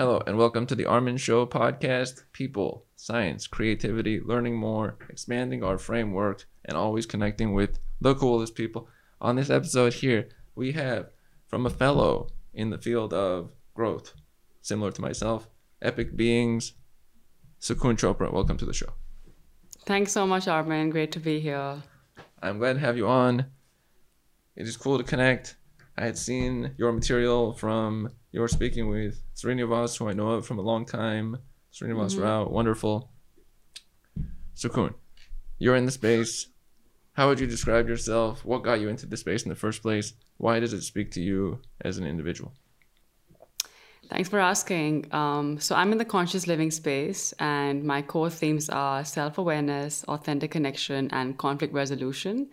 Hello, and welcome to the Armen Show podcast. People, science, creativity, learning more, expanding our framework, and always connecting with the coolest people. On this episode here, we have from a fellow in the field of growth, similar to myself, epic beings, Sukun Chopra. Welcome to the show. Thanks so much, Armen. Great to be here. I'm glad to have you on. It is cool to connect. I had seen your material from your speaking with Srinivas, who I know of from a long time. Srinivas mm-hmm. Rao, wonderful. Sukun, you're in the space. How would you describe yourself? What got you into the space in the first place? Why does it speak to you as an individual? Thanks for asking. Um, so, I'm in the conscious living space, and my core themes are self awareness, authentic connection, and conflict resolution.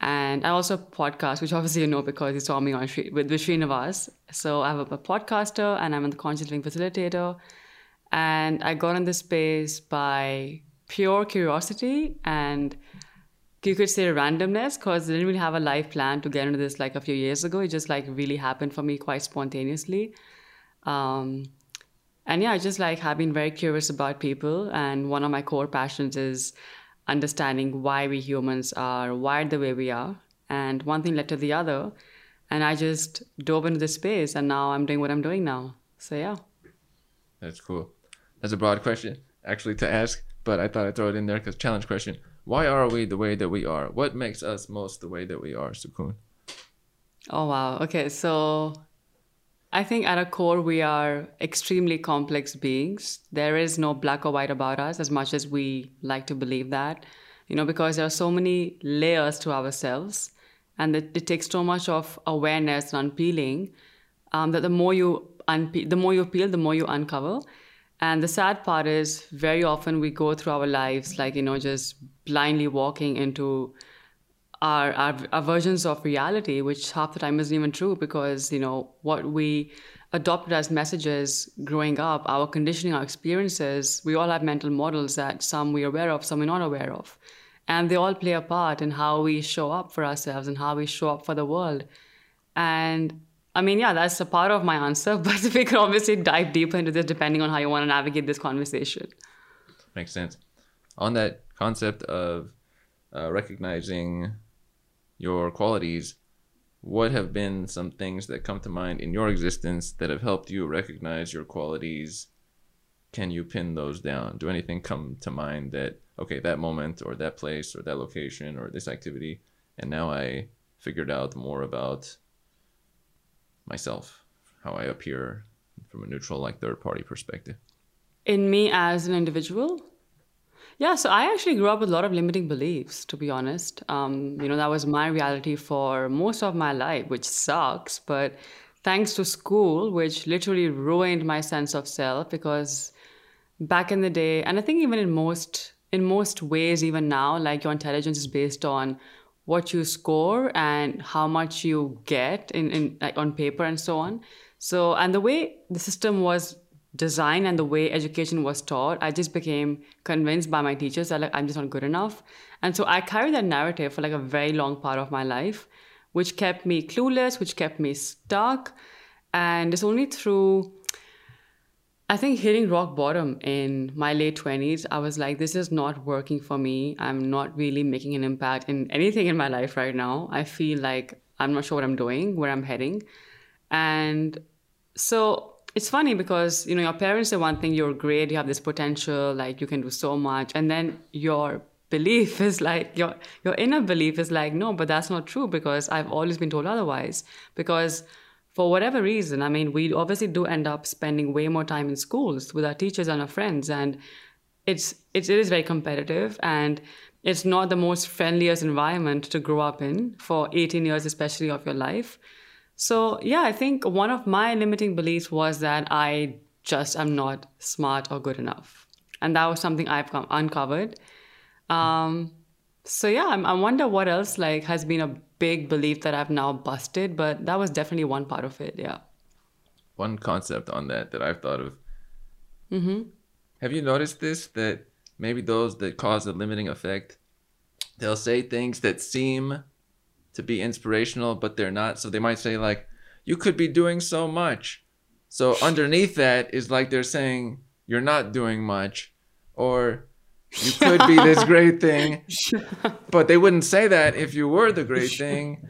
And I also podcast, which obviously you know because you saw me on with, with Srinivas. So, I'm a podcaster and I'm a conscious living facilitator. And I got in this space by pure curiosity and you could say randomness because I didn't really have a life plan to get into this like a few years ago. It just like really happened for me quite spontaneously. Um, and yeah, I just like have been very curious about people. And one of my core passions is understanding why we humans are wired the way we are. And one thing led to the other. And I just dove into this space and now I'm doing what I'm doing now. So yeah. That's cool. That's a broad question actually to ask, but I thought I'd throw it in there because challenge question. Why are we the way that we are? What makes us most the way that we are, Sukun? Oh wow. Okay, so I think at our core, we are extremely complex beings. There is no black or white about us as much as we like to believe that, you know, because there are so many layers to ourselves and it, it takes so much of awareness and unpeeling um, that the more you unpe- the more you peel, the more you uncover. And the sad part is very often we go through our lives like, you know, just blindly walking into our, our, our versions of reality, which half the time isn't even true because, you know, what we adopted as messages growing up, our conditioning, our experiences, we all have mental models that some we're aware of, some we're not aware of. And they all play a part in how we show up for ourselves and how we show up for the world. And I mean, yeah, that's a part of my answer, but we can obviously dive deeper into this depending on how you want to navigate this conversation. Makes sense. On that concept of uh, recognizing your qualities, what have been some things that come to mind in your existence that have helped you recognize your qualities? Can you pin those down? Do anything come to mind that, okay, that moment or that place or that location or this activity, and now I figured out more about myself, how I appear from a neutral, like third party perspective? In me as an individual? Yeah, so I actually grew up with a lot of limiting beliefs, to be honest. Um, you know, that was my reality for most of my life, which sucks. But thanks to school, which literally ruined my sense of self, because back in the day, and I think even in most in most ways, even now, like your intelligence is based on what you score and how much you get in, in like on paper and so on. So, and the way the system was design and the way education was taught, I just became convinced by my teachers that like I'm just not good enough. And so I carried that narrative for like a very long part of my life, which kept me clueless, which kept me stuck. And it's only through I think hitting rock bottom in my late 20s, I was like, this is not working for me. I'm not really making an impact in anything in my life right now. I feel like I'm not sure what I'm doing, where I'm heading. And so it's funny because you know your parents say one thing you're great you have this potential like you can do so much. And then your belief is like your your inner belief is like no but that's not true because i've always been told otherwise. Because for whatever reason i mean we obviously do end up spending way more time in schools with our teachers and our friends. And it's, it's it is very competitive. And it's not the most friendliest environment to grow up in for 18 years especially of your life so, yeah, I think one of my limiting beliefs was that I just am not smart or good enough. And that was something I've uncovered. Um, so yeah, I'm, I wonder what else like has been a big belief that I've now busted, but that was definitely one part of it. Yeah. One concept on that that I've thought of. Mm-hmm. Have you noticed this? That maybe those that cause a limiting effect, they'll say things that seem to be inspirational, but they're not. So they might say like, "You could be doing so much," So underneath that is like they're saying you're not doing much, or you could be this great thing, but they wouldn't say that if you were the great thing.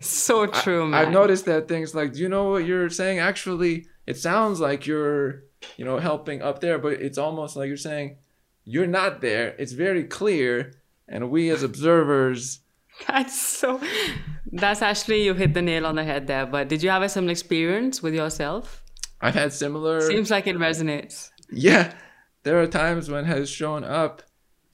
So true, I, I've noticed that things like, do you know what you're saying? Actually, it sounds like you're, you know, helping up there, but it's almost like you're saying you're not there. It's very clear, and we as observers. That's so. That's actually you hit the nail on the head there. But did you have a similar experience with yourself? I've had similar. Seems like it resonates. Yeah, there are times when it has shown up,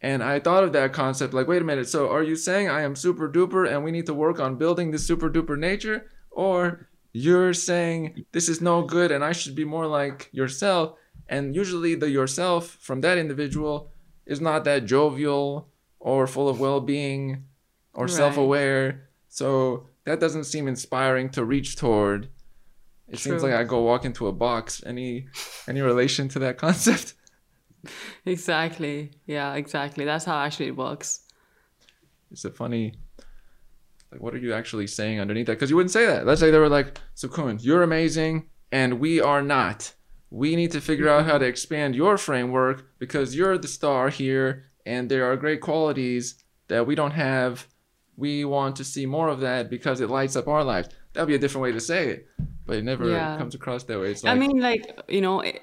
and I thought of that concept like, wait a minute, so are you saying I am super duper and we need to work on building this super duper nature? Or you're saying this is no good and I should be more like yourself? And usually the yourself from that individual is not that jovial or full of well being or Right. self aware. So that doesn't seem inspiring to reach toward. It seems like I go walk into a box. Any any relation to that concept? Exactly. Yeah, exactly. That's how actually it works. It's a funny like what are you actually saying underneath that? Because you wouldn't say that. Let's say they were like, Sukun, you're amazing and we are not. We need to figure out how to expand your framework because you're the star here and there are great qualities that we don't have. We want to see more of that because it lights up our lives. That'd be a different way to say it, but it never Yeah. comes across that way. It's I mean, like, you know, it-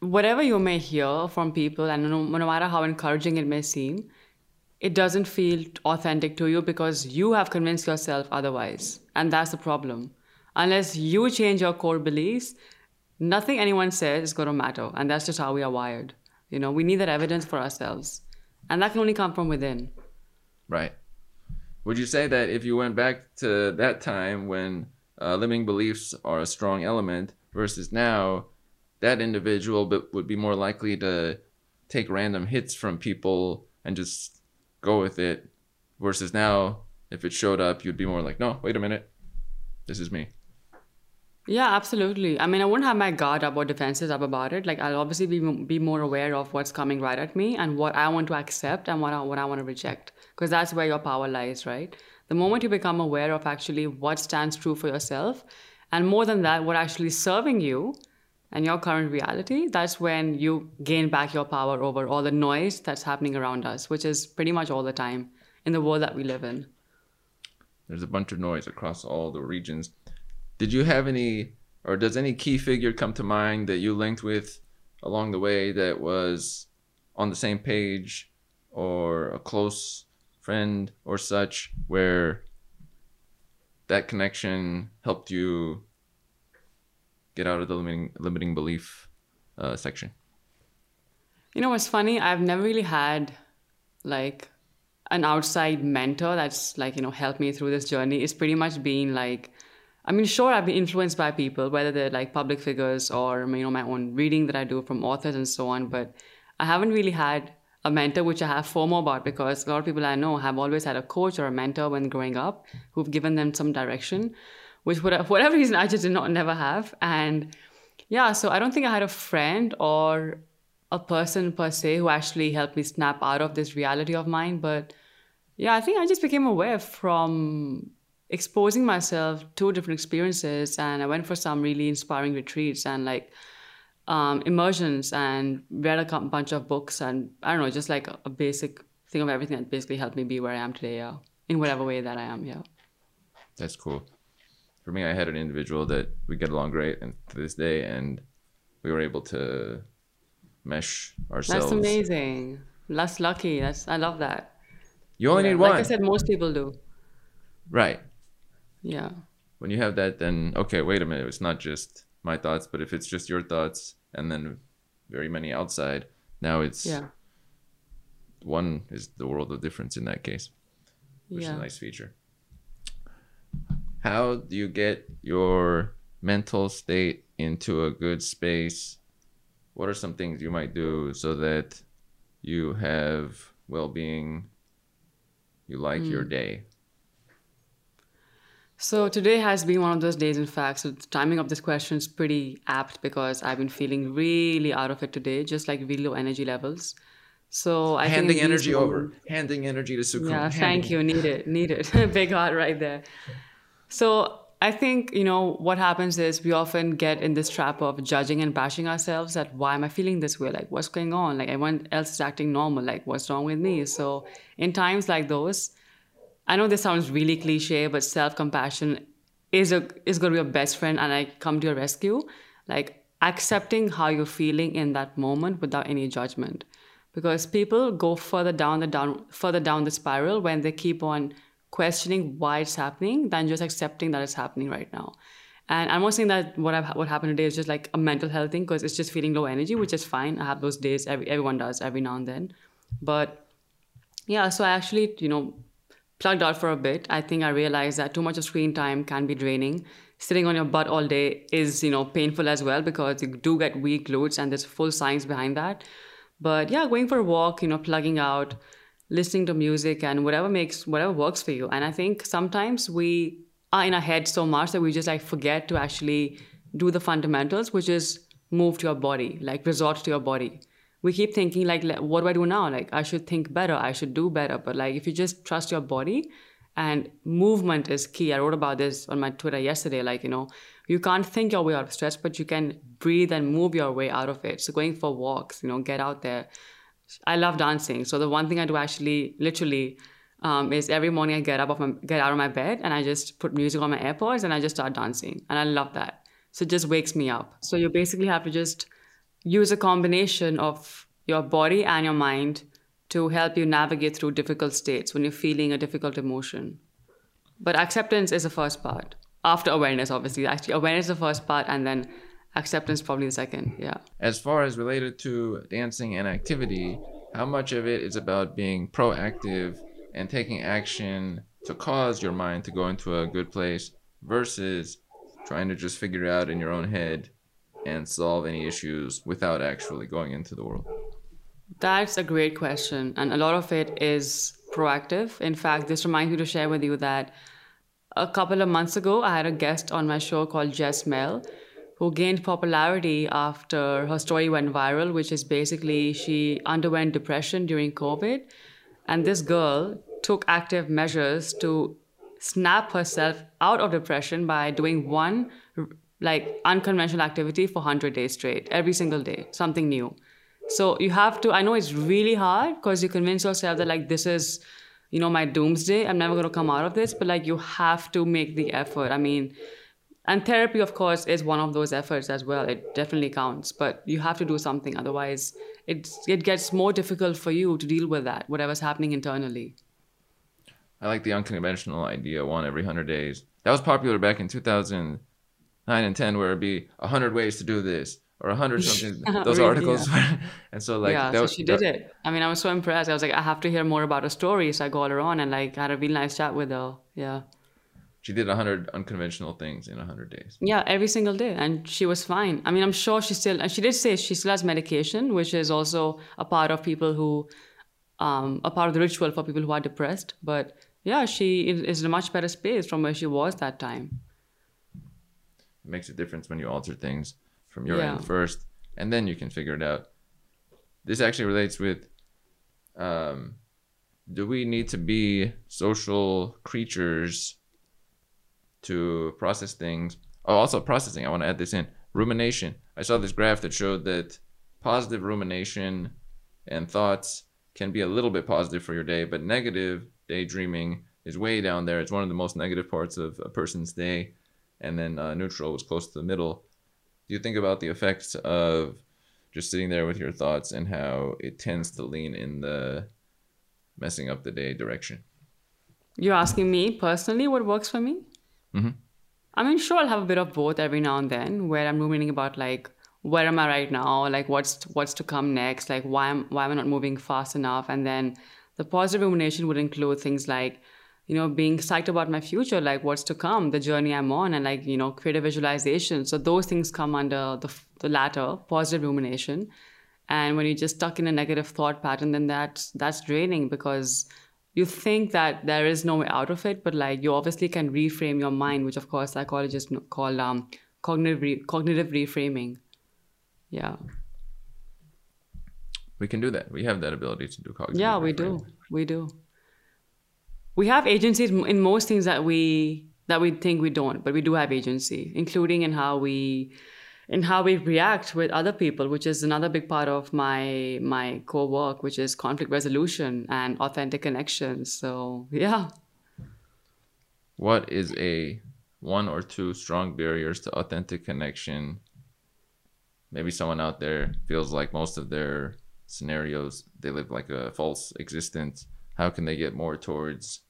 whatever you may hear from people, and no, no matter how encouraging it may seem, it doesn't feel authentic to you because you have convinced yourself otherwise. And that's the problem. Unless you change your core beliefs, nothing anyone says is going to matter. And that's just how we are wired. You know, we need that evidence for ourselves. And that can only come from within. Right. Would you say that if you went back to that time when uh, limiting beliefs are a strong element versus now, that individual would be more likely to take random hits from people and just go with it versus now, if it showed up, you'd be more like, no, wait a minute, this is me. Yeah, absolutely. I mean, I wouldn't have my guard up or defenses up about it. Like, I'll obviously be be more aware of what's coming right at me and what I want to accept and what I, what I want to reject, because that's where your power lies, right? The moment you become aware of actually what stands true for yourself, and more than that, what actually serving you and your current reality, that's when you gain back your power over all the noise that's happening around us, which is pretty much all the time in the world that we live in. There's a bunch of noise across all the regions. Did you have any, or does any key figure come to mind that you linked with along the way that was on the same page or a close friend or such where that connection helped you get out of the limiting, limiting belief uh, section? You know what's funny? I've never really had like an outside mentor that's like, you know, helped me through this journey. It's pretty much been like, I mean, sure, I've been influenced by people, whether they're like public figures or, you know, my own reading that I do from authors and so on. But I haven't really had a mentor, which I have FOMO about because a lot of people I know have always had a coach or a mentor when growing up who've given them some direction, which for whatever reason I just did not never have. And yeah, so I don't think I had a friend or a person per se who actually helped me snap out of this reality of mine. But yeah, I think I just became aware from exposing myself to different experiences. And I went for some really inspiring retreats and like um, immersions and read a bunch of books. And I don't know, just like a, basic thing of everything that basically helped me be where I am today, yeah, in whatever way that I am, yeah. That's cool. For me, I had an individual that we get along great, and to this day, and we were able to mesh ourselves. That's amazing. That's lucky. That's I love that. You only Yeah, need one, Like I said, most people do. right? Yeah. When you have that, then okay, wait a minute. It's not just my thoughts, but if it's just your thoughts, and then very many outside, now it's Yeah. one is the world of difference in that case, which is a nice feature. How do you get your mental state into a good space? What are some things you might do so that you have well being? You like your Hmm. day. So today has been one of those days, in fact. So the timing of this question is pretty apt because I've been feeling really out of it today, just like really low energy levels. So I handing think energy over, moments- handing energy to Sukun. Yeah, thank you. Need it. Need it. Big heart right there. So I think, you know, what happens is we often get in this trap of judging and bashing ourselves that why am I feeling this way? Like, what's going on? Like, everyone else is acting normal. Like, what's wrong with me? So, in times like those, I know this sounds really cliche, but self compassion is a is to be your best friend, and I come to your rescue. Like, accepting how you're feeling in that moment without any judgment, because people go further down the down further down the spiral when they keep on questioning why it's happening than just accepting that it's happening right now. And I'm not saying that what I've, what happened today is just like a mental health thing because it's just feeling low energy, which is fine. I have those days. Every, everyone does every now and then. But yeah, so I actually you know plugged out for a bit. I think I realized that too much of screen time can be draining. Sitting on your butt all day is you know painful as well because you do get weak glutes and there's full science behind that. But yeah, going for a walk, you know, plugging out listening to music and whatever makes whatever works for you and i think sometimes we are in our head so much that we just like forget to actually do the fundamentals which is move to your body like resort to your body we keep thinking like what do i do now like i should think better i should do better but like if you just trust your body and movement is key i wrote about this on my twitter yesterday like you know you can't think your way out of stress but you can breathe and move your way out of it so going for walks you know get out there I love dancing. So the one thing I do actually, literally, um, is every morning I get up off my, get out of my bed and I just put music on my AirPods and I just start dancing, and I love that. So it just wakes me up. So you basically have to just use a combination of your body and your mind to help you navigate through difficult states when you're feeling a difficult emotion. But acceptance is the first part. After awareness, obviously. Actually, awareness is the first part, and then acceptance probably the second yeah as far as related to dancing and activity how much of it is about being proactive and taking action to cause your mind to go into a good place versus trying to just figure out in your own head and solve any issues without actually going into the world that's a great question and a lot of it is proactive in fact this reminds me to share with you that a couple of months ago i had a guest on my show called jess mel who gained popularity after her story went viral, which is basically she underwent depression during COVID. And this girl took active measures to snap herself out of depression by doing one like unconventional activity for 100 days straight, every single day, something new. So you have to, I know it's really hard because you convince yourself that like this is, you know, my doomsday. I'm never going to come out of this, but like you have to make the effort. I mean, and therapy of course is one of those efforts as well it definitely counts but you have to do something otherwise it it gets more difficult for you to deal with that whatever's happening internally i like the unconventional idea one every 100 days that was popular back in 2009 and 10 where it'd be a 100 ways to do this or a 100 something those articles. yeah. and so like yeah so was, she did that, it. I mean i was so impressed. I was like i have to hear more about her story so i called her on and like had a really nice chat with her. Yeah. She did 100 unconventional things in 100 days. Yeah every single day and she was fine. I mean i'm sure she still and she did say she still has medication which is also a part of people who um, a part of the ritual for people who are depressed but yeah she is in a much better space from where she was that time makes a difference when you alter things from your yeah. end first and then you can figure it out this actually relates with um, do we need to be social creatures to process things. Oh, also processing. I want to add this in rumination. I saw this graph that showed that positive rumination and thoughts can be a little bit positive for your day, but negative daydreaming is way down there. It's one of the most negative parts of a person's day. And then uh, neutral was close to the middle. Do you think about the effects of just sitting there with your thoughts and how it tends to lean in the messing up the day direction? You're asking me personally what works for me? Mm-hmm. I mean, sure, I'll have a bit of both every now and then, where I'm ruminating about like where am I right now, like what's what's to come next, like why am why am I not moving fast enough, and then the positive rumination would include things like you know being psyched about my future like what's to come the journey i'm on and like you know creative visualization so those things come under the, the latter positive rumination and when you're just stuck in a negative thought pattern then that's that's draining because you think that there is no way out of it, but like you obviously can reframe your mind, which of course psychologists call um, cognitive re- cognitive reframing. Yeah. We can do that. We have that ability to do cognitive. Yeah, we do. We do. We have agencies in most things that we that we think we don't, but we do have agency, including in how we in how we react with other people, which is another big part of my my core work, which is conflict resolution and authentic connections. So yeah. What is a one or two strong barriers to authentic connection? Maybe someone out there feels like most of their scenarios they live like a false existence. How can they get more towards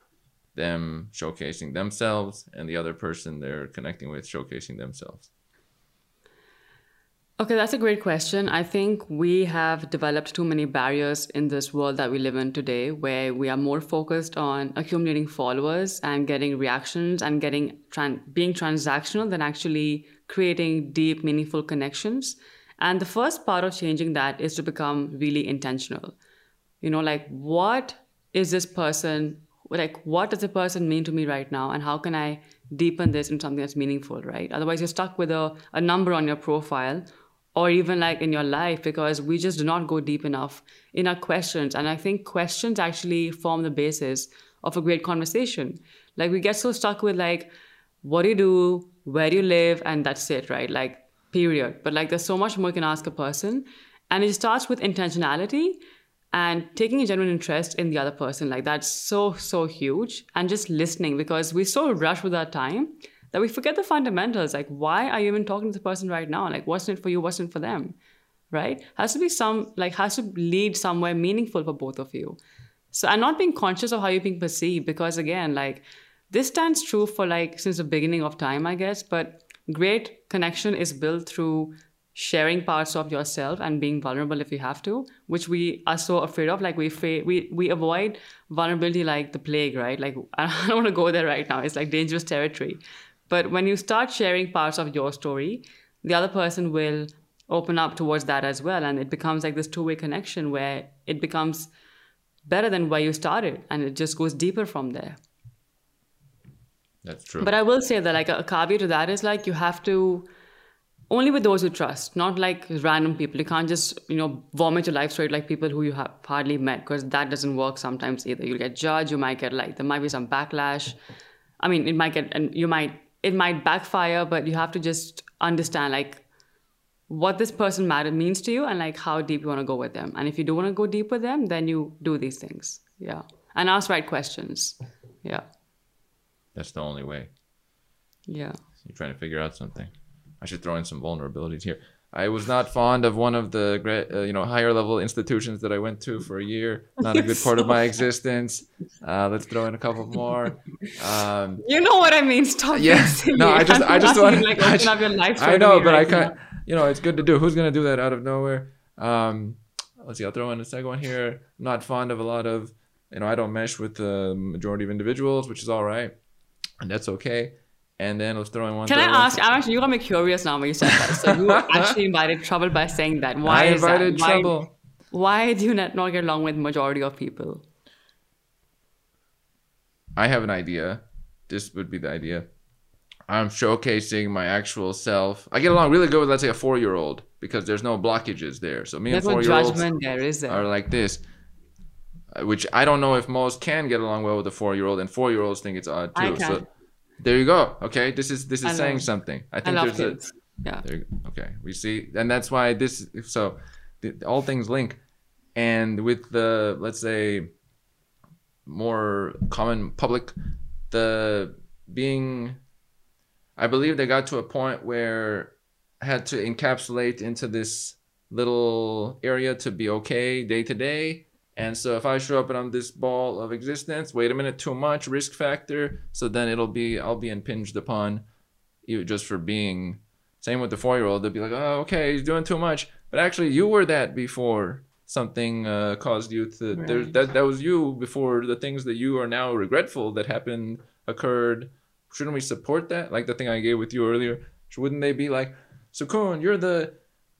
them showcasing themselves and the other person they're connecting with showcasing themselves? Okay, that's a great question. I think we have developed too many barriers in this world that we live in today, where we are more focused on accumulating followers and getting reactions and getting tran- being transactional than actually creating deep, meaningful connections. And the first part of changing that is to become really intentional. You know, like what is this person like? What does a person mean to me right now, and how can I deepen this into something that's meaningful, right? Otherwise, you're stuck with a, a number on your profile or even like in your life because we just do not go deep enough in our questions. And i think questions actually form the basis of a great conversation. Like we get so stuck with like what do you do where do you live and that's it right? Like period. But like there's so much more you can ask a person. And it starts with intentionality and taking a genuine interest in the other person like that's so so huge and just listening because we so rush with our time that we forget the fundamentals. Like, why are you even talking to the person right now? Like, what's in it for you? What's in it for them? Right? Has to be some, like, has to lead somewhere meaningful for both of you. So, and not being conscious of how you're being perceived, because again, like, this stands true for like since the beginning of time, I guess. But great connection is built through sharing parts of yourself and being vulnerable if you have to, which we are so afraid of. Like we fa- we we avoid vulnerability like the plague, right? Like I don't want to go there right now. It's like dangerous territory. But when you start sharing parts of your story, the other person will open up towards that as well. And it becomes like this two way connection where it becomes better than where you started and it just goes deeper from there. That's true. But I will say that, like, a caveat to that is like you have to only with those you trust, not like random people. You can't just, you know, vomit your life story like people who you have hardly met because that doesn't work sometimes either. You'll get judged, you might get like, there might be some backlash. I mean, it might get, and you might it might backfire, but you have to just understand like what this person matter means to you and like how deep you want to go with them. And if you do want to go deep with them, then you do these things. Yeah. And ask right questions. Yeah. That's the only way. Yeah. You're trying to figure out something. I should throw in some vulnerabilities here. I was not fond of one of the uh, you know higher level institutions that I went to for a year. Not a good part of my existence. Uh, let's throw in a couple more. Um, you know what I mean? Stop. Yeah. No, I just I just want to like open up your life. I know, but right I can't. You know, it's good to do. Who's gonna do that out of nowhere? Um, let's see. I'll throw in a second one here. I'm not fond of a lot of. You know, I don't mesh with the majority of individuals, which is all right, and that's okay. And then let's throw in one. Can I ask? I'm actually you got me curious now when you said that. So you actually invited trouble by saying that. Why I invited that? trouble. Why, why do you not, not get along with majority of people? I have an idea. This would be the idea. I'm showcasing my actual self. I get along really good with let's say a four year old because there's no blockages there. So me there's and four year olds there? are like this. Uh, which I don't know if most can get along well with a four year old, and four year olds think it's odd too. I. So there you go. Okay, this is this is saying something. I think I there's kids. a yeah. There, okay, we see, and that's why this. So, the, all things link, and with the let's say more common public, the being, I believe they got to a point where I had to encapsulate into this little area to be okay day to day and so if I show up and I'm this ball of existence, wait a minute, too much risk factor. So then it'll be I'll be impinged upon, you just for being. Same with the four year old. They'll be like, oh, okay, he's doing too much. But actually, you were that before something uh, caused you to. Right. There, that that was you before the things that you are now regretful that happened occurred. Shouldn't we support that? Like the thing I gave with you earlier. Wouldn't they be like, Sukun, you're the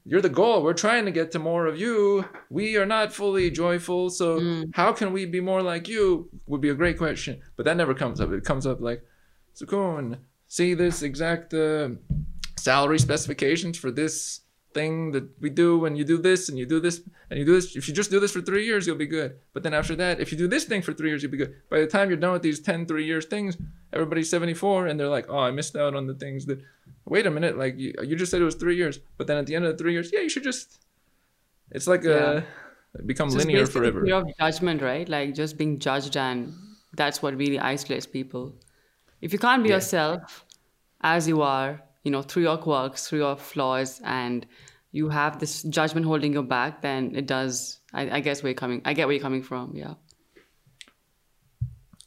you're the goal. We're trying to get to more of you. We are not fully joyful. So mm. how can we be more like you? Would be a great question. But that never comes up. It comes up like, Sukun, see this exact uh, salary specifications for this thing that we do when you do this and you do this and you do this. If you just do this for three years, you'll be good. But then after that, if you do this thing for three years, you'll be good. By the time you're done with these 10 three years things, everybody's 74 and they're like, oh, I missed out on the things that. Wait a minute, like you, you just said it was three years, but then at the end of the three years, yeah, you should just. It's like uh, Yeah. a become Just linear forever. fear of judgment, right? Like just being judged, and that's what really isolates people. If you can't be Yeah. yourself as you are, you know, through your quirks, through your flaws, and you have this judgment holding you back, then it does. I, I guess where you're coming. I get where you're coming from. Yeah.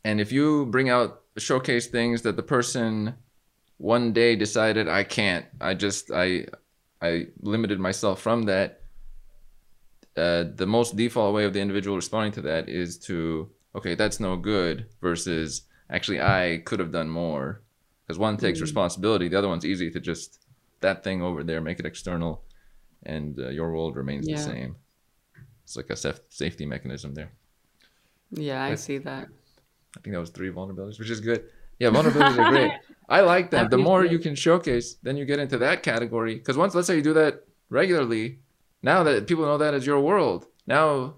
And if you bring out showcase things that the person one day decided I can't, I just I I limited myself from that. Uh, the most default way of the individual responding to that is to okay, that's no good versus actually I could have done more because one takes responsibility, the other one's easy to just that thing over there, make it external, and uh, your world remains Yeah. the same. It's like a saf- safety mechanism there. Yeah, I see that. I think that was three vulnerabilities, which is good. Yeah, vulnerabilities are great. I like that. The more you can showcase, then you get into that category. Because once, let's say you do that regularly, now that people know that as your world, now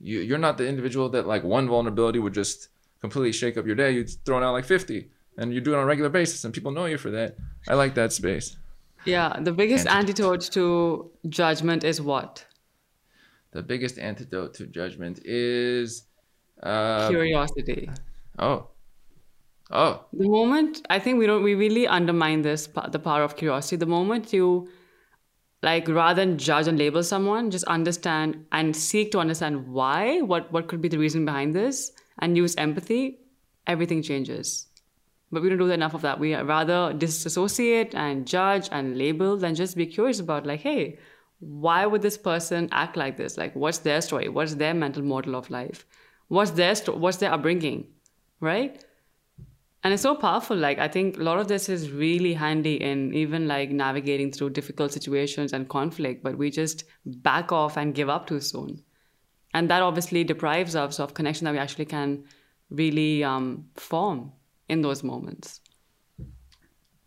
you you're not the individual that like one vulnerability would just completely shake up your day. You'd throw out like fifty, and you do it on a regular basis, and people know you for that. I like that space. Yeah, the biggest Antidote. antidote to judgment is what? The biggest antidote to judgment is, uh, Curiosity. oh, oh, The moment I think we don't we really undermine this the power of curiosity. The moment you like rather than judge and label someone, just understand and seek to understand why, what what could be the reason behind this, and use empathy, everything changes. But we don't do enough of that. We rather disassociate and judge and label than just be curious about like, hey, why would this person act like this? Like, what's their story? What's their mental model of life? What's their sto- what's their upbringing, right? And it's so powerful like i think a lot of this is really handy in even like navigating through difficult situations and conflict but we just back off and give up too soon and that obviously deprives us of connection that we actually can really um, form in those moments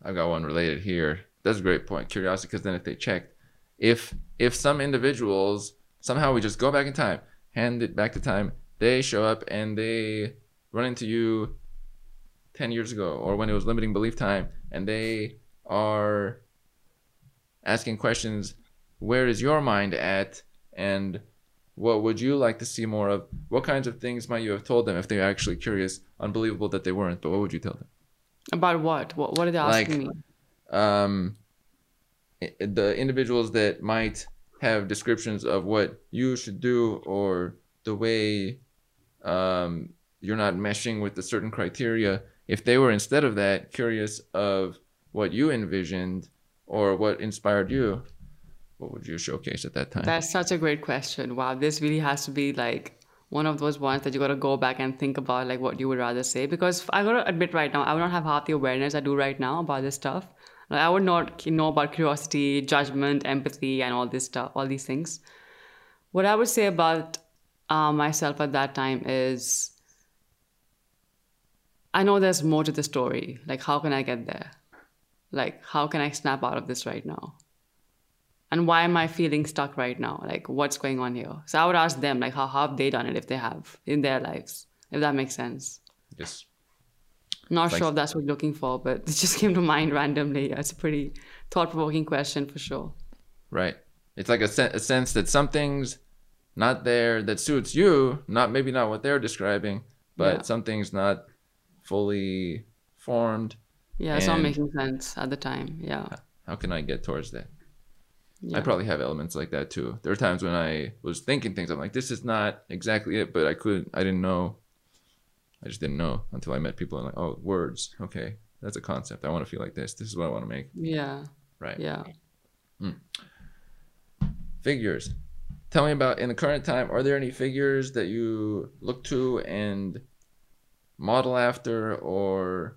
I've got one related here. That's a great point. Curiosity, because then if they checked, if if some individuals somehow we just go back in time, hand it back to time, they show up and they run into you ten years ago or when it was limiting belief time, and they are asking questions. Where is your mind at? And what would you like to see more of? What kinds of things might you have told them if they're actually curious? Unbelievable that they weren't, but what would you tell them? about what what, what are they Like- asking me um, the individuals that might have descriptions of what you should do or the way um, you're not meshing with the certain criteria if they were instead of that curious of what you envisioned or what inspired you what would you showcase at that time That's such a great question. Wow, this really has to be like one of those ones that you got to go back and think about, like what you would rather say. Because I got to admit right now, I would not have half the awareness I do right now about this stuff. Like, I would not know about curiosity, judgment, empathy, and all this stuff, all these things. What I would say about uh, myself at that time is I know there's more to the story. Like, how can I get there? Like, how can I snap out of this right now? and why am I feeling stuck right now? Like, what's going on here? So I would ask them, like, how, how have they done it if they have in their lives, if that makes sense. Yes. Not Like- sure if that's what you're looking for, but it just came to mind randomly. It's a pretty thought provoking question for sure. right it's like a, sen- a sense that something's not there that suits you not maybe not what they're describing but Yeah. something's not fully formed Yeah, it's not making sense at the time. Yeah. how can I get towards that? yeah. I probably have elements like that too. There are times when I was thinking things. I'm like, this is not exactly it, but I couldn't. I didn't know. I just didn't know until I met people and like, oh, words. Okay, that's a concept. I want to feel like this. This is what I want to make. Yeah. Right. Yeah. Hmm. Figures. Tell me about in the current time. Are there any figures that you look to and model after, or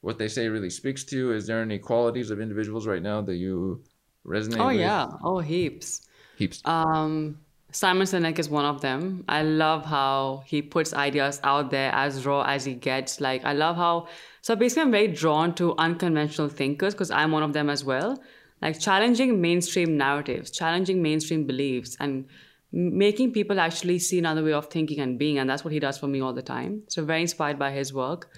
what they say really speaks to you? Is there any qualities of individuals right now that you resonate Oh, with? yeah. Oh, heaps. Heaps. Um, Simon Sinek is one of them. I love how he puts ideas out there as raw as he gets. Like, I love how. So basically, I'm very drawn to unconventional thinkers because I'm one of them as well. like challenging mainstream narratives, challenging mainstream beliefs, and making people actually see another way of thinking and being. And that's what he does for me all the time. So, very inspired by his work.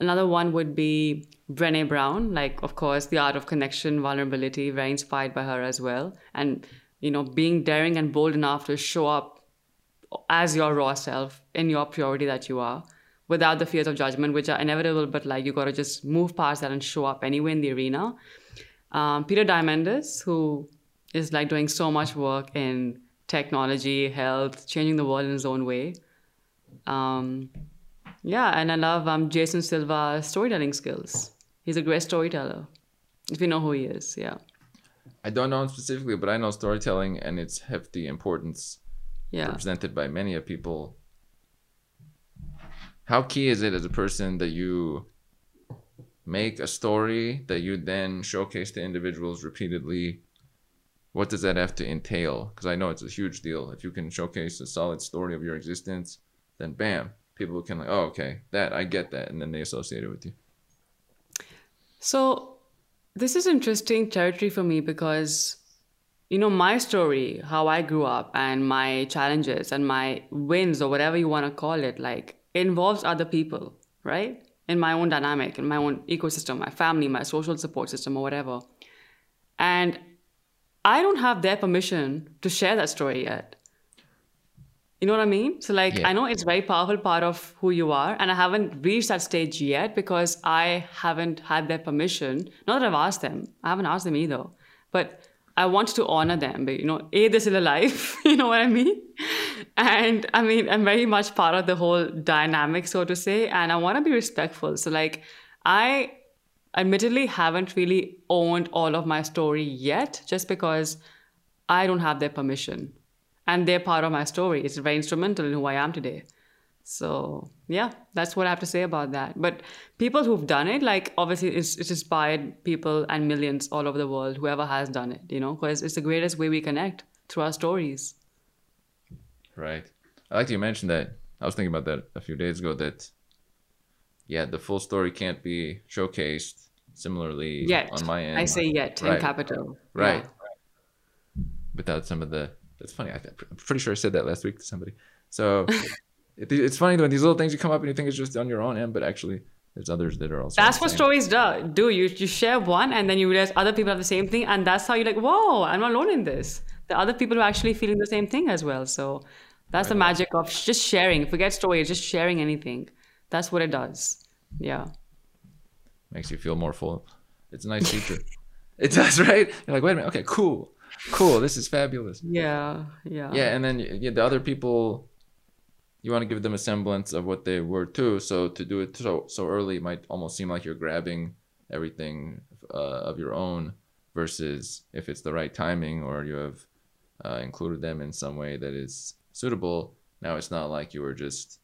Another one would be Brene Brown, like, of course, The Art of Connection, Vulnerability, very inspired by her as well. And, you know, being daring and bold enough to show up as your raw self in your purity that you are without the fears of judgment, which are inevitable, but like you got to just move past that and show up anyway in the arena. Um, Peter Diamandis, who is like doing so much work in technology, health, changing the world in his own way. Um, yeah, and I love um, Jason Silva's storytelling skills. He's a great storyteller, if you know who he is. Yeah. I don't know him specifically, but I know storytelling and its hefty importance Yeah. represented by many of people. How key is it as a person that you make a story that you then showcase to individuals repeatedly? What does that have to entail? Because I know it's a huge deal. If you can showcase a solid story of your existence, then bam, people can like, oh, okay, that I get that, and then they associate it with you. So this is interesting territory for me because you know my story, how I grew up and my challenges and my wins or whatever you want to call it, like involves other people, right? In my own dynamic, in my own ecosystem, my family, my social support system or whatever. And I don't have their permission to share that story yet. You know what I mean? So, like, Yeah. I know it's a very powerful part of who you are, and I haven't reached that stage yet because I haven't had their permission. Not that I've asked them, I haven't asked them either, but I want to honor them. But, you know, A, they're still alive, you know what I mean? And I mean, I'm very much part of the whole dynamic, so to say, and I want to be respectful. So, like, I admittedly haven't really owned all of my story yet just because I don't have their permission. And they're part of my story. It's very instrumental in who I am today. So yeah, that's what I have to say about that. But people who've done it, like obviously it's, it's inspired people and millions all over the world, whoever has done it, you know, because it's the greatest way we connect through our stories. Right. I like you mentioned that. I was thinking about that a few days ago. That yeah, the full story can't be showcased similarly Yet. on my end. I say yet in Right. capital. right Yeah. without some of the. That's funny. I, I'm pretty sure I said that last week to somebody. So it, it's funny when these little things you come up and you think it's just on your own end, but actually there's others that are also. That's what stories do. Do you you share one and then you realize other people have the same thing, and that's how you're like, whoa, I'm not alone in this. The other people are actually feeling the same thing as well. So that's the magic of just sharing. Forget stories, just sharing anything. That's what it does. Yeah. Makes you feel more full. It's a nice feature. it does, right? You're like, wait a minute. Okay, cool, cool. This is fabulous. Yeah. Yeah. yeah and then yeah, the other people you want to give them a semblance of what they were too so to do it so so early might almost seem like you're grabbing everything uh, of your own versus if it's the right timing or you have uh, included them in some way that is suitable now it's not like you were just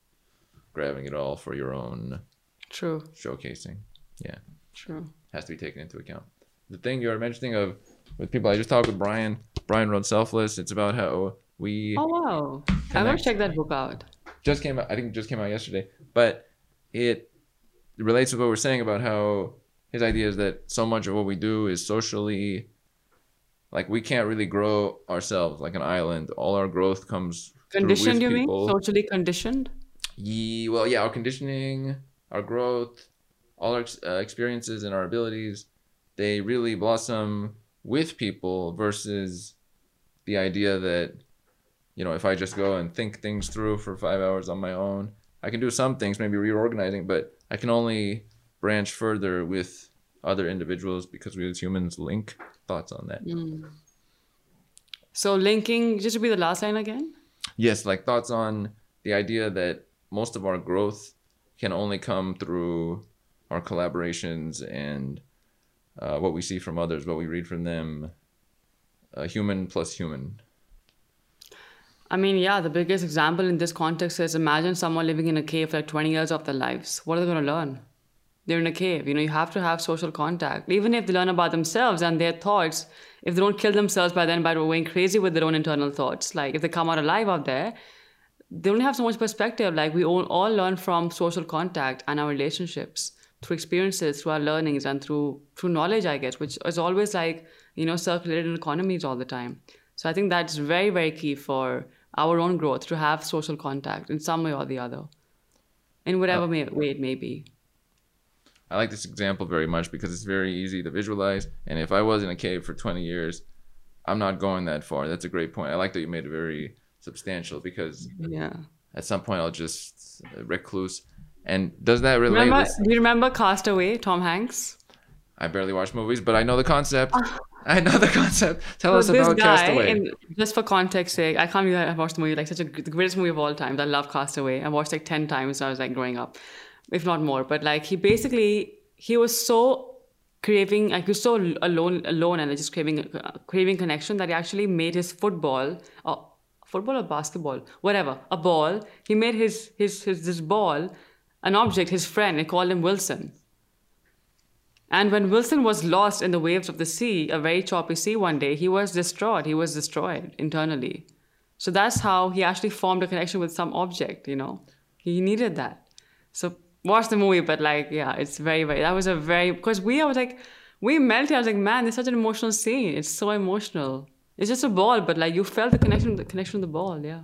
grabbing it all for your own True. showcasing yeah True. has to be taken into account. The thing you're mentioning of with people, I just talked with Brian. Brian wrote Selfless. It's about how we Oh wow. I want to check that book out. just came out. I think it just came out yesterday, but it relates to what we're saying about how his idea is that so much of what we do is socially, like we can't really grow ourselves like an island. All our growth comes Conditioned, with you mean? people. Socially conditioned? Ye, well, yeah, our conditioning, our growth, all our ex- uh, experiences and our abilities, they really blossom with people versus the idea that, you know, if I just go and think things through for five hours on my own, I can do some things, maybe reorganizing, but I can only branch further with other individuals because we as humans link thoughts on that. So linking just to be the last line again? Yes, like thoughts on the idea that most of our growth can only come through our collaborations and uh, what we see from others, what we read from them, uh, human plus human. I mean, yeah, the biggest example in this context is imagine someone living in a cave for like 20 years of their lives. What are they going to learn? They're in a cave. You know, you have to have social contact. Even if they learn about themselves and their thoughts, if they don't kill themselves by then by going crazy with their own internal thoughts, like if they come out alive out there, they only have so much perspective. Like we all, all learn from social contact and our relationships through experiences, through our learnings, and through through knowledge, I guess, which is always like you know, circulated in economies all the time. So I think that's very, very key for our own growth to have social contact in some way or the other, in whatever may, way it may be. I like this example very much because it's very easy to visualize. And if I was in a cave for 20 years, I'm not going that far. That's a great point. I like that you made it very substantial because Yeah. at some point I'll just uh, recluse. And does that relate? Remember, do you remember Castaway, Tom Hanks? I barely watch movies, but I know the concept. I know the concept. Tell us So this about guy, Castaway. just for context sake, I can't believe I watched the movie like such a the greatest movie of all time. I love Castaway. I watched like ten times when I was like growing up, if not more. But like he basically he was so craving, like he was so alone, alone, and just craving uh, craving connection that he actually made his football or football or basketball, whatever, a ball. He made his his his this ball an object, his friend, and called him Wilson. And when Wilson was lost in the waves of the sea, a very choppy sea one day, he was destroyed. He was destroyed internally. So that's how he actually formed a connection with some object, you know? He needed that. So watch the movie, but like, yeah, it's very, very, that was a very, because we, I was like, we melted. I was like, man, it's such an emotional scene. It's so emotional. It's just a ball, but like you felt the connection, the connection with the ball, yeah.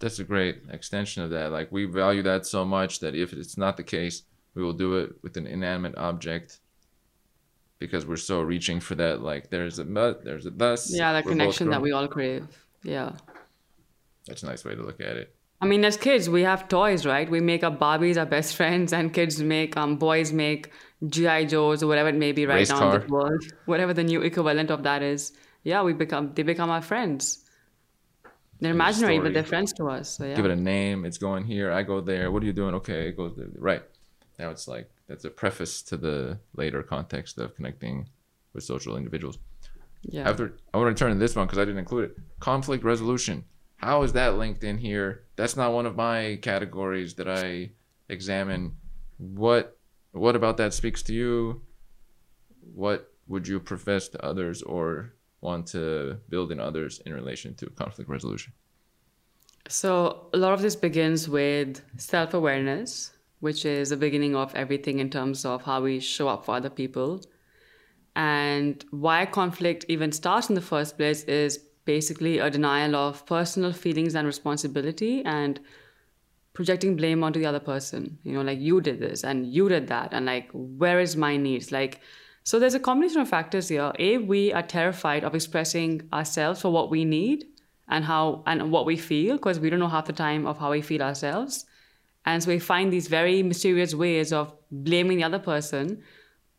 That's a great extension of that. Like we value that so much that if it's not the case, we will do it with an inanimate object because we're so reaching for that. Like there's a but, there's a thus. Yeah, that connection that we all crave. Yeah. That's a nice way to look at it. I mean, as kids, we have toys, right? We make our Barbies our best friends, and kids make, um, boys make GI Joes or whatever it may be right Race now car. in the world, whatever the new equivalent of that is. Yeah, we become, they become our friends. They're imaginary, but they're friends to us. So yeah, Give it a name. It's going here. I go there. What are you doing? Okay, it goes there. Right. Now it's like that's a preface to the later context of connecting with social individuals. yeah. After I want to turn to this one because I didn't include it. Conflict resolution. How is that linked in here? That's not one of my categories that I examine. What what about that speaks to you? What would you profess to others or want to build in others in relation to conflict resolution? So a lot of this begins with self awareness, which is the beginning of everything in terms of how we show up for other people. And why conflict even starts in the first place is basically a denial of personal feelings and responsibility and projecting blame onto the other person. You know, like you did this and you did that, and like, where is my needs? Like, so there's a combination of factors here. A, we are terrified of expressing ourselves for what we need and how and what we feel because we don't know half the time of how we feel ourselves. And so we find these very mysterious ways of blaming the other person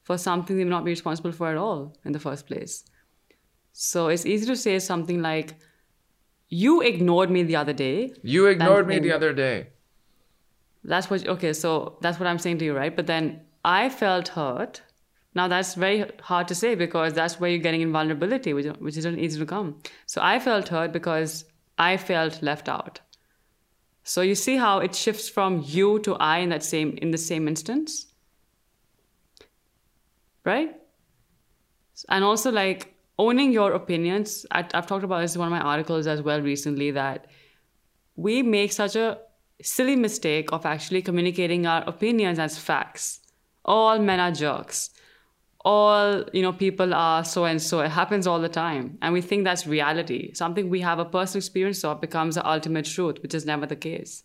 for something they may not be responsible for at all in the first place. So it's easy to say something like, You ignored me the other day. You ignored me the other day. That's what, okay, so that's what I'm saying to you, right? But then I felt hurt. Now that's very hard to say because that's where you're getting in vulnerability, which, which isn't easy to come. So I felt hurt because I felt left out. So you see how it shifts from you to I in that same in the same instance, right? And also like owning your opinions. I, I've talked about this in one of my articles as well recently that we make such a silly mistake of actually communicating our opinions as facts. All men are jerks. All you know, people are so and so. It happens all the time, and we think that's reality. Something we have a personal experience of becomes the ultimate truth, which is never the case.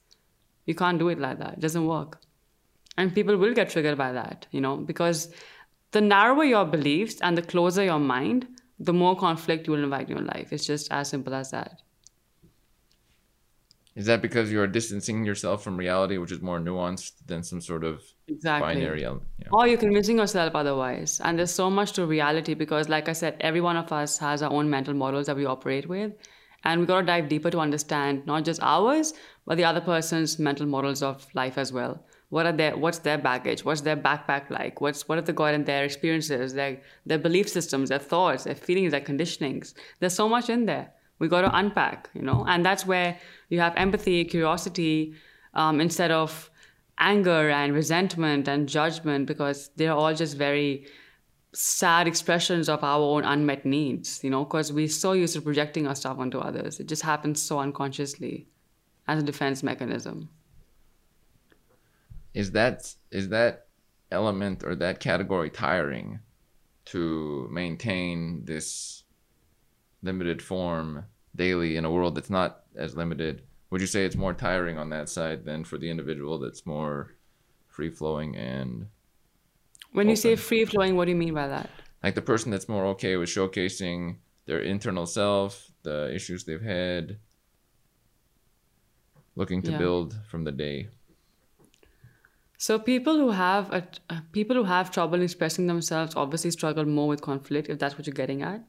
You can't do it like that. It doesn't work, and people will get triggered by that. You know, because the narrower your beliefs and the closer your mind, the more conflict you will invite in your life. It's just as simple as that. Is that because you're distancing yourself from reality, which is more nuanced than some sort of Exactly. binary element? Yeah. Or you're convincing yourself otherwise. And there's so much to reality because, like I said, every one of us has our own mental models that we operate with. And we've got to dive deeper to understand not just ours, but the other person's mental models of life as well. What are their what's their baggage? What's their backpack like? What's what have they got in their experiences, their their belief systems, their thoughts, their feelings, their conditionings? There's so much in there. We got to unpack, you know, and that's where you have empathy, curiosity, um, instead of anger and resentment and judgment because they're all just very sad expressions of our own unmet needs, you know, because we're so used to projecting our stuff onto others. It just happens so unconsciously as a defense mechanism. Is that is that element or that category tiring to maintain this limited form daily in a world that's not as limited would you say it's more tiring on that side than for the individual that's more free flowing and when you say free flowing what do you mean by that? Like the person that's more okay with showcasing their internal self the issues they've had looking to yeah. build from the day. So people who have a, people who have trouble expressing themselves obviously struggle more with conflict if that's what you're getting at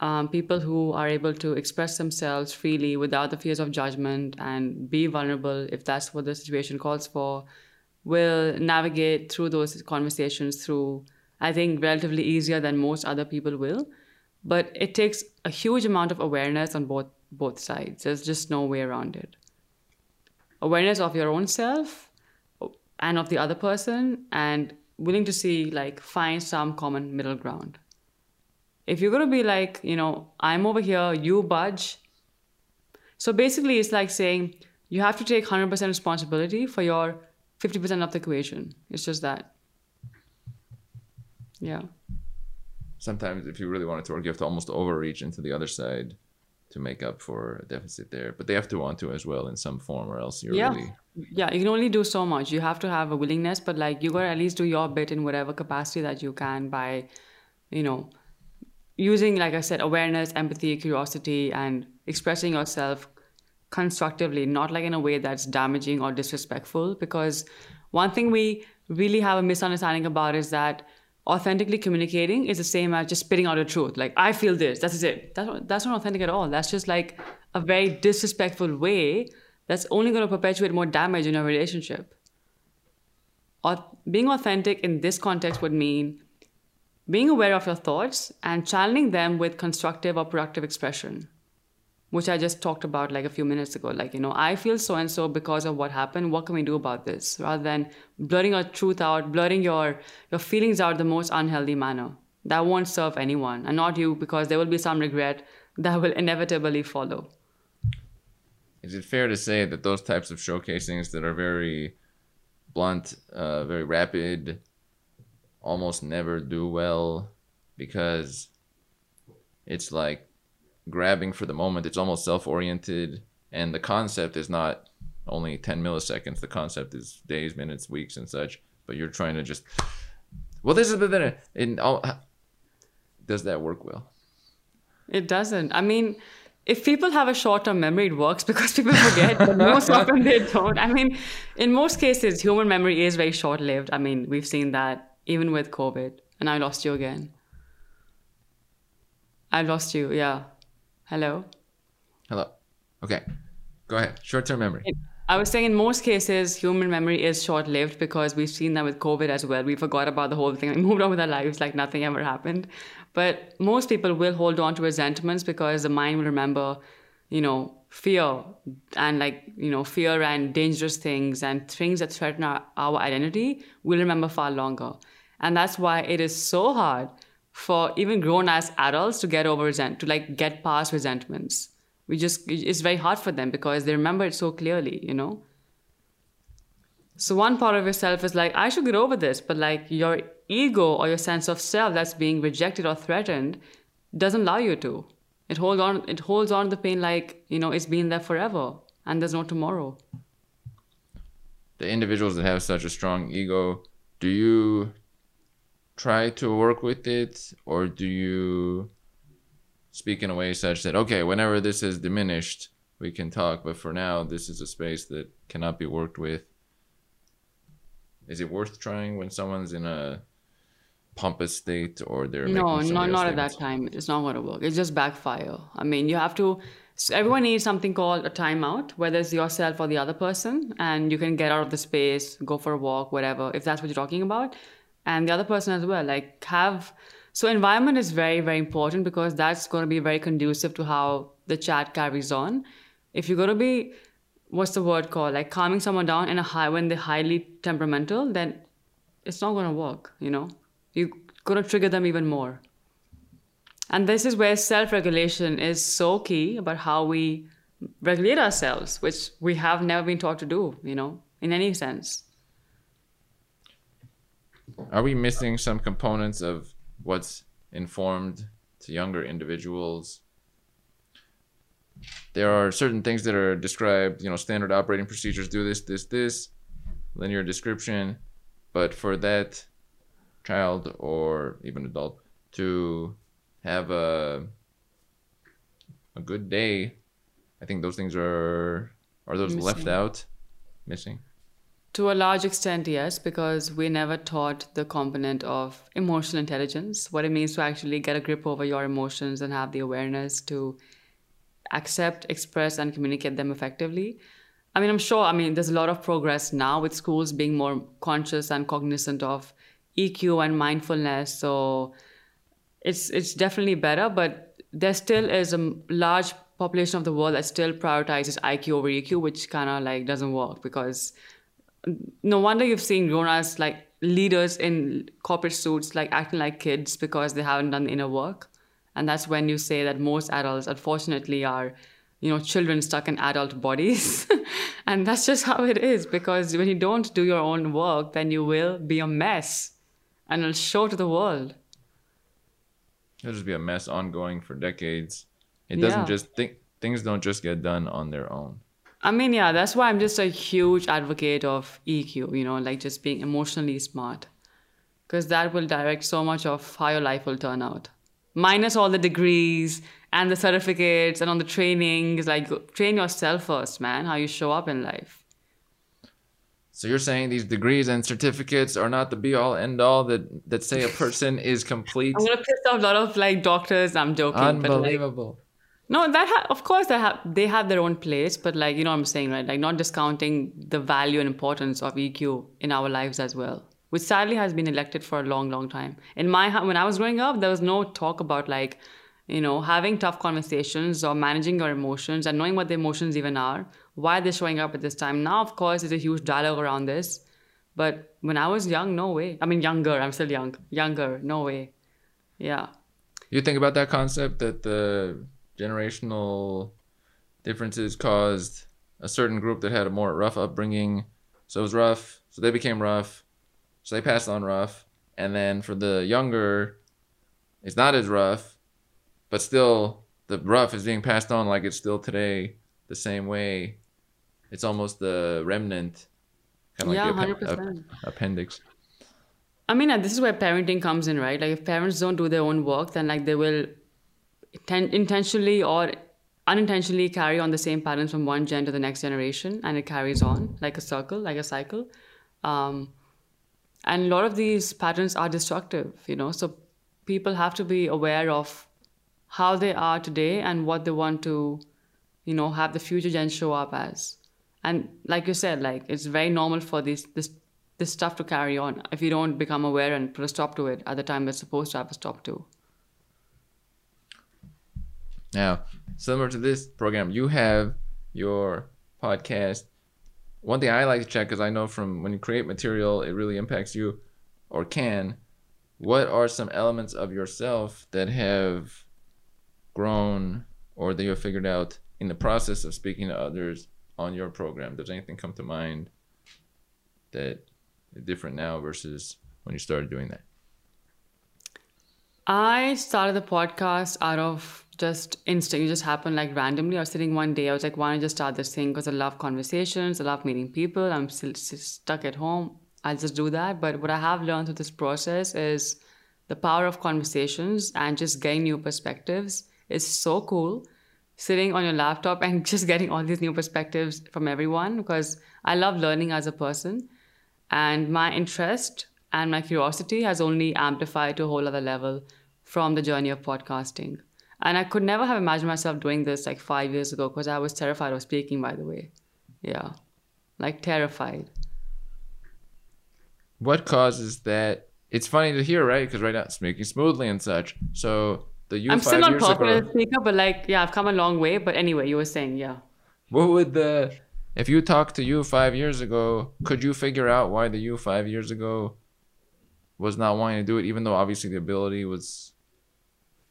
um, people who are able to express themselves freely without the fears of judgment and be vulnerable if that's what the situation calls for will navigate through those conversations through i think relatively easier than most other people will. But it takes a huge amount of awareness on both both sides. There's just no way around it. Awareness of your own self and of the other person and willing to see like find some common middle ground if you're going to be like, you know, I'm over here, you budge. So basically, it's like saying you have to take 100% responsibility for your 50% of the equation. It's just that. Yeah. Sometimes, if you really want it to work, you have to almost overreach into the other side to make up for a deficit there. But they have to want to as well in some form, or else you're yeah. really. Yeah, you can only do so much. You have to have a willingness, but like you gotta at least do your bit in whatever capacity that you can by, you know, using, like I said, awareness, empathy, curiosity, and expressing yourself constructively, not like in a way that's damaging or disrespectful. Because one thing we really have a misunderstanding about is that authentically communicating is the same as just spitting out the truth. Like, I feel this, that's it. That's not, that's not authentic at all. That's just like a very disrespectful way that's only going to perpetuate more damage in a relationship. Being authentic in this context would mean being aware of your thoughts and channeling them with constructive or productive expression which i just talked about like a few minutes ago. Like you know i feel so and so because of what happened. What can we do about this? Rather than blurring your truth out blurring your your feelings out the most unhealthy manner. That won't serve anyone and not you because there will be some regret that will inevitably follow. Is it fair to say that those types of showcasings that are very blunt uh, very rapid almost never do well because it's like grabbing for the moment. It's almost self oriented, and the concept is not only 10 milliseconds. The concept is days, minutes, weeks, and such. But you're trying to just, well, this is the in all. Oh, does that work well? It doesn't. I mean, if people have a short-term memory, it works because people forget. but most often they don't. I mean, in most cases, human memory is very short-lived. I mean, we've seen that even with COVID. And I lost you again. I lost you, yeah. Hello? Hello. Okay. Go ahead. Short term memory. I was saying in most cases, human memory is short lived because we've seen that with COVID as well. We forgot about the whole thing and moved on with our lives like nothing ever happened. But most people will hold on to resentments because the mind will remember, you know, fear and like, you know, fear and dangerous things and things that threaten our, our identity will remember far longer. And that's why it is so hard for even grown as adults to get over resent, to like get past resentments. We just, it's very hard for them because they remember it so clearly, you know? So one part of yourself is like, I should get over this, but like your ego or your sense of self that's being rejected or threatened doesn't allow you to. It holds on, it holds on to the pain like, you know, it's been there forever and there's no tomorrow. The individuals that have such a strong ego, do you try to work with it or do you speak in a way such that okay whenever this is diminished we can talk but for now this is a space that cannot be worked with. Is it worth trying when someone's in a pompous state or they're no not, not at that time. It's not going to work. It's just backfire. I mean you have to everyone needs something called a timeout whether it's yourself or the other person and you can get out of the space go for a walk whatever if that's what you're talking about and the other person as well like have so environment is very very important because that's going to be very conducive to how the chat carries on. If you're going to be what's the word called? Like calming someone down in a high when they're highly temperamental then it's not going to work you know? You're going to trigger them even more. And this is where self-regulation is so key about how we regulate ourselves which we have never been taught to do you know in any sense are we missing some components of what's informed to younger individuals. There are certain things that are described, you know, standard operating procedures do this, this, this, linear description. But for that child or even adult to have a a good day, I think those things are are those left out, missing. To a large extent, yes, because we never taught the component of emotional intelligence, what it means to actually get a grip over your emotions and have the awareness to accept, express, and communicate them effectively. I mean, I'm sure, I mean, there's a lot of progress now with schools being more conscious and cognizant of EQ and mindfulness. So it's it's definitely better, but there still is a large population of the world that still prioritizes IQ over EQ, which kind of like doesn't work because no wonder you've seen grown-ups like leaders in corporate suits like acting like kids because they haven't done the inner work and that's when you say that most adults unfortunately are you know children stuck in adult bodies and that's just how it is because when you don't do your own work then you will be a mess and it'll show to the world It'll just be a mess ongoing for decades. It doesn't just think things don't just get done on their own. I mean, yeah, that's why I'm just a huge advocate of EQ, you know, like just being emotionally smart. Because that will direct so much of how your life will turn out. Minus all the degrees and the certificates and on the trainings, like train yourself first, man, how you show up in life. So you're saying these degrees and certificates are not the be all end all that that say a person is complete? I'm gonna piss off a lot of like doctors. I'm joking, but like, Unbelievable. No, that ha- of course they have they have their own place, but like you know what I'm saying, right? Like not discounting the value and importance of EQ in our lives as well, which sadly has been elected for a long, long time. In my when I was growing up, there was no talk about like you know having tough conversations or managing your emotions and knowing what the emotions even are, why they're showing up at this time. Now, of course, there's a huge dialogue around this, but when I was young, no way. I mean, younger. I'm still young. Younger, no way. Yeah. You think about that concept that the generational differences caused a certain group that had a more rough upbringing. So it was rough, so they became rough, so they passed on rough. And then for the younger, it's not as rough, but still the rough is being passed on like it's still today the same way. It's almost the remnant, kind of yeah, like the appen- percent. ap- appendix. I mean, uh, this is where parenting comes in, right? Like, if parents don't do their own work, then like they will intentionally or unintentionally carry on the same patterns from one gen to the next generation, and it carries on like a circle, like a cycle. Um, and a lot of these patterns are destructive, you know. So people have to be aware of how they are today and what they want to, you know, have the future gen show up as. And like you said, like it's very normal for this this this stuff to carry on if you don't become aware and put a stop to it at the time it's supposed to have a stop to. Now, similar to this program, you have your podcast. One thing I like to check because I know from when you create material, it really impacts you or can. What are some elements of yourself that have grown or that you have figured out in the process of speaking to others on your program? Does anything come to mind that is different now versus when you started doing that? I started the podcast out of just instinct. It just happened like randomly. I was sitting one day. I was like, why don't I just start this thing? Because I love conversations. I love meeting people. I'm still s- stuck at home. I'll just do that. But what I have learned through this process is the power of conversations and just getting new perspectives is so cool. Sitting on your laptop and just getting all these new perspectives from everyone because I love learning as a person. And my interest and my curiosity has only amplified to a whole other level from the journey of podcasting. And I could never have imagined myself doing this like five years ago because I was terrified of speaking, by the way. Yeah. Like terrified. What causes that? It's funny to hear, right? Because right now it's speaking smoothly and such. So the you I'm still not popular ago, speaker, but like, yeah, I've come a long way. But anyway, you were saying, yeah. what would the if you talked to you five years ago, could you figure out why the you five years ago was not wanting to do it, even though obviously the ability was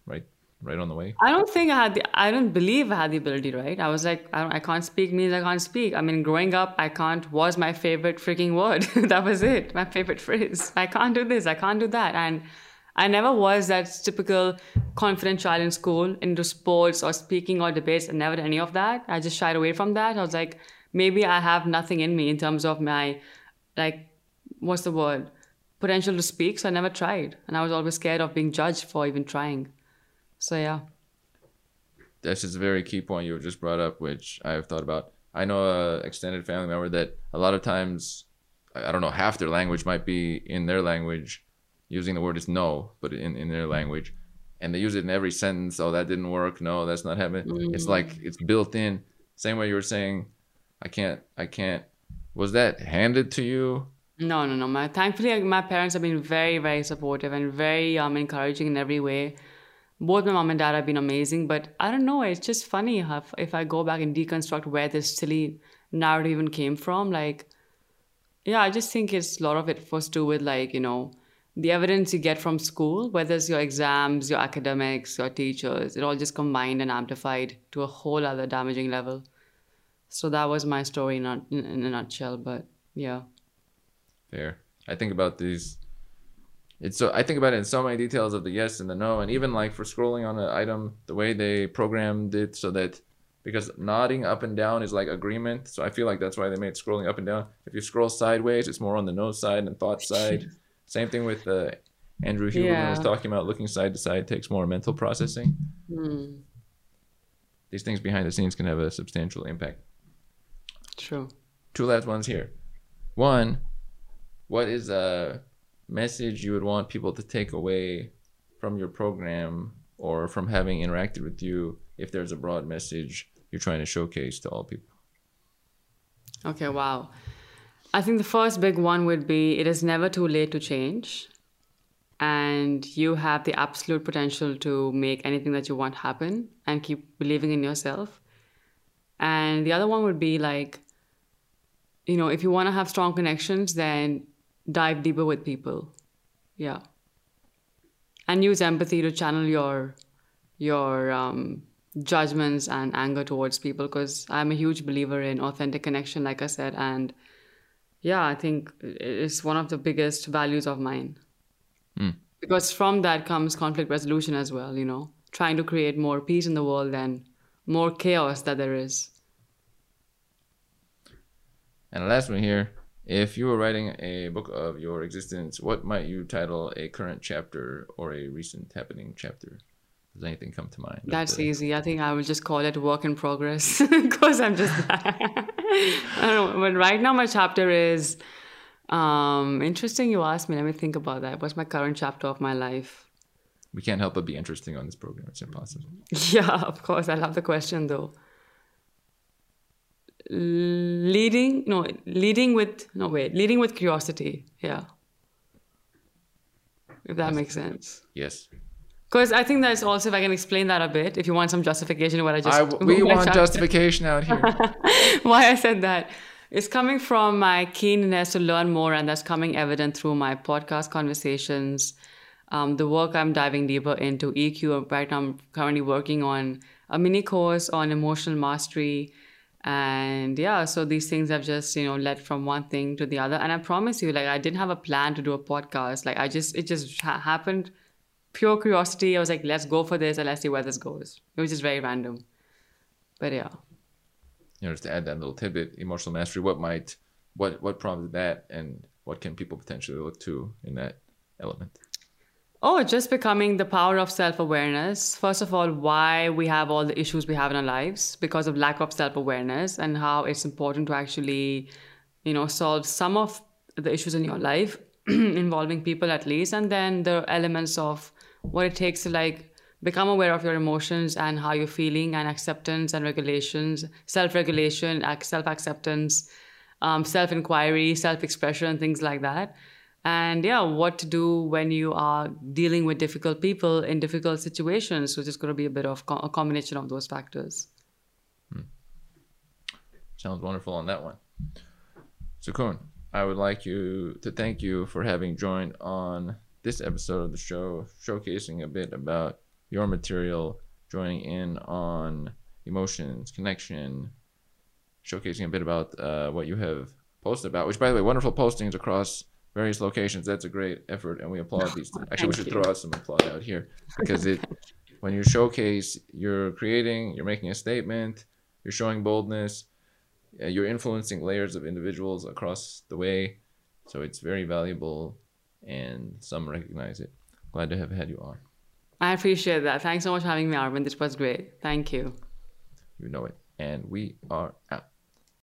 right, right on the way? I don't think I had the, I don't believe I had the ability, right? I was like, I, I can't speak means I can't speak. I mean, growing up, I can't was my favorite freaking word. that was it, my favorite phrase. I can't do this, I can't do that. And I never was that typical confident child in school into sports or speaking or debates. I never did any of that. I just shied away from that. I was like, maybe I have nothing in me in terms of my, like, what's the word? Potential to speak. So I never tried. And I was always scared of being judged for even trying. So yeah. That's just a very key point you just brought up, which I've thought about. I know a extended family member that a lot of times, I don't know, half their language might be in their language using the word is no, but in, in their language. And they use it in every sentence. Oh, that didn't work. No, that's not happening. Mm. It's like it's built in. Same way you were saying, I can't, I can't. Was that handed to you? No, no, no. My thankfully, my parents have been very, very supportive and very um encouraging in every way. Both my mom and dad have been amazing, but I don't know. It's just funny how if I go back and deconstruct where this silly narrative even came from, like, yeah, I just think it's a lot of it was to do with like you know the evidence you get from school, whether it's your exams, your academics, your teachers, it all just combined and amplified to a whole other damaging level. So that was my story in a, in a nutshell. But yeah. Fair. I think about these. It's so I think about it in so many details of the yes and the no, and even like for scrolling on an item, the way they programmed it so that because nodding up and down is like agreement. So I feel like that's why they made scrolling up and down. If you scroll sideways, it's more on the no side and thought side. Same thing with uh, Andrew Huberman yeah. was talking about looking side to side takes more mental processing. Mm. These things behind the scenes can have a substantial impact. True. Two last ones here. One, what is a message you would want people to take away from your program or from having interacted with you if there's a broad message you're trying to showcase to all people? Okay, wow. I think the first big one would be it is never too late to change. And you have the absolute potential to make anything that you want happen and keep believing in yourself. And the other one would be like, you know, if you want to have strong connections, then dive deeper with people. Yeah. And use empathy to channel your your um, judgments and anger towards people because I'm a huge believer in authentic connection, like I said, and yeah, I think it's one of the biggest values of mine. Mm. Because from that comes conflict resolution as well, you know, trying to create more peace in the world and more chaos that there is. And last one here if you were writing a book of your existence, what might you title a current chapter or a recent happening chapter? Does anything come to mind? That's the... easy. I think I would just call it work in progress because I'm just. I don't know. But right now, my chapter is um, interesting. You asked me. Let me think about that. What's my current chapter of my life? We can't help but be interesting on this program. It's impossible. Yeah, of course. I love the question though. Leading, no, leading with, no, wait, leading with curiosity. Yeah. If that That's makes sense. Yes. Because I think that's also, if I can explain that a bit, if you want some justification of what I just. I, we want justification out here. Why I said that. It's coming from my keenness to learn more, and that's coming evident through my podcast conversations, um, the work I'm diving deeper into EQ. Right now, I'm currently working on a mini course on emotional mastery. And yeah, so these things have just, you know, led from one thing to the other. And I promise you, like, I didn't have a plan to do a podcast. Like, I just, it just ha- happened pure curiosity. I was like, let's go for this and let's see where this goes. It was just very random. But yeah. You know, just to add that little tidbit, emotional mastery, what might, what, what prompted that and what can people potentially look to in that element? Oh, just becoming the power of self awareness. First of all, why we have all the issues we have in our lives because of lack of self awareness, and how it's important to actually, you know, solve some of the issues in your life involving people at least, and then the elements of what it takes to like become aware of your emotions and how you're feeling and acceptance and regulations self-regulation self-acceptance um, self-inquiry self-expression things like that and yeah what to do when you are dealing with difficult people in difficult situations which is going to be a bit of co- a combination of those factors hmm. sounds wonderful on that one So Sukun, I would like you to thank you for having joined on this episode of the show, showcasing a bit about your material, joining in on emotions, connection, showcasing a bit about uh, what you have posted about, which, by the way, wonderful postings across various locations. That's a great effort, and we applaud these. Things. Actually, we should you. throw out some applaud out here because it, when you showcase, you're creating, you're making a statement, you're showing boldness, uh, you're influencing layers of individuals across the way, so it's very valuable, and some recognize it. Glad to have had you on. I appreciate that. Thanks so much for having me, Armen. This was great. Thank you. You know it, and we are out.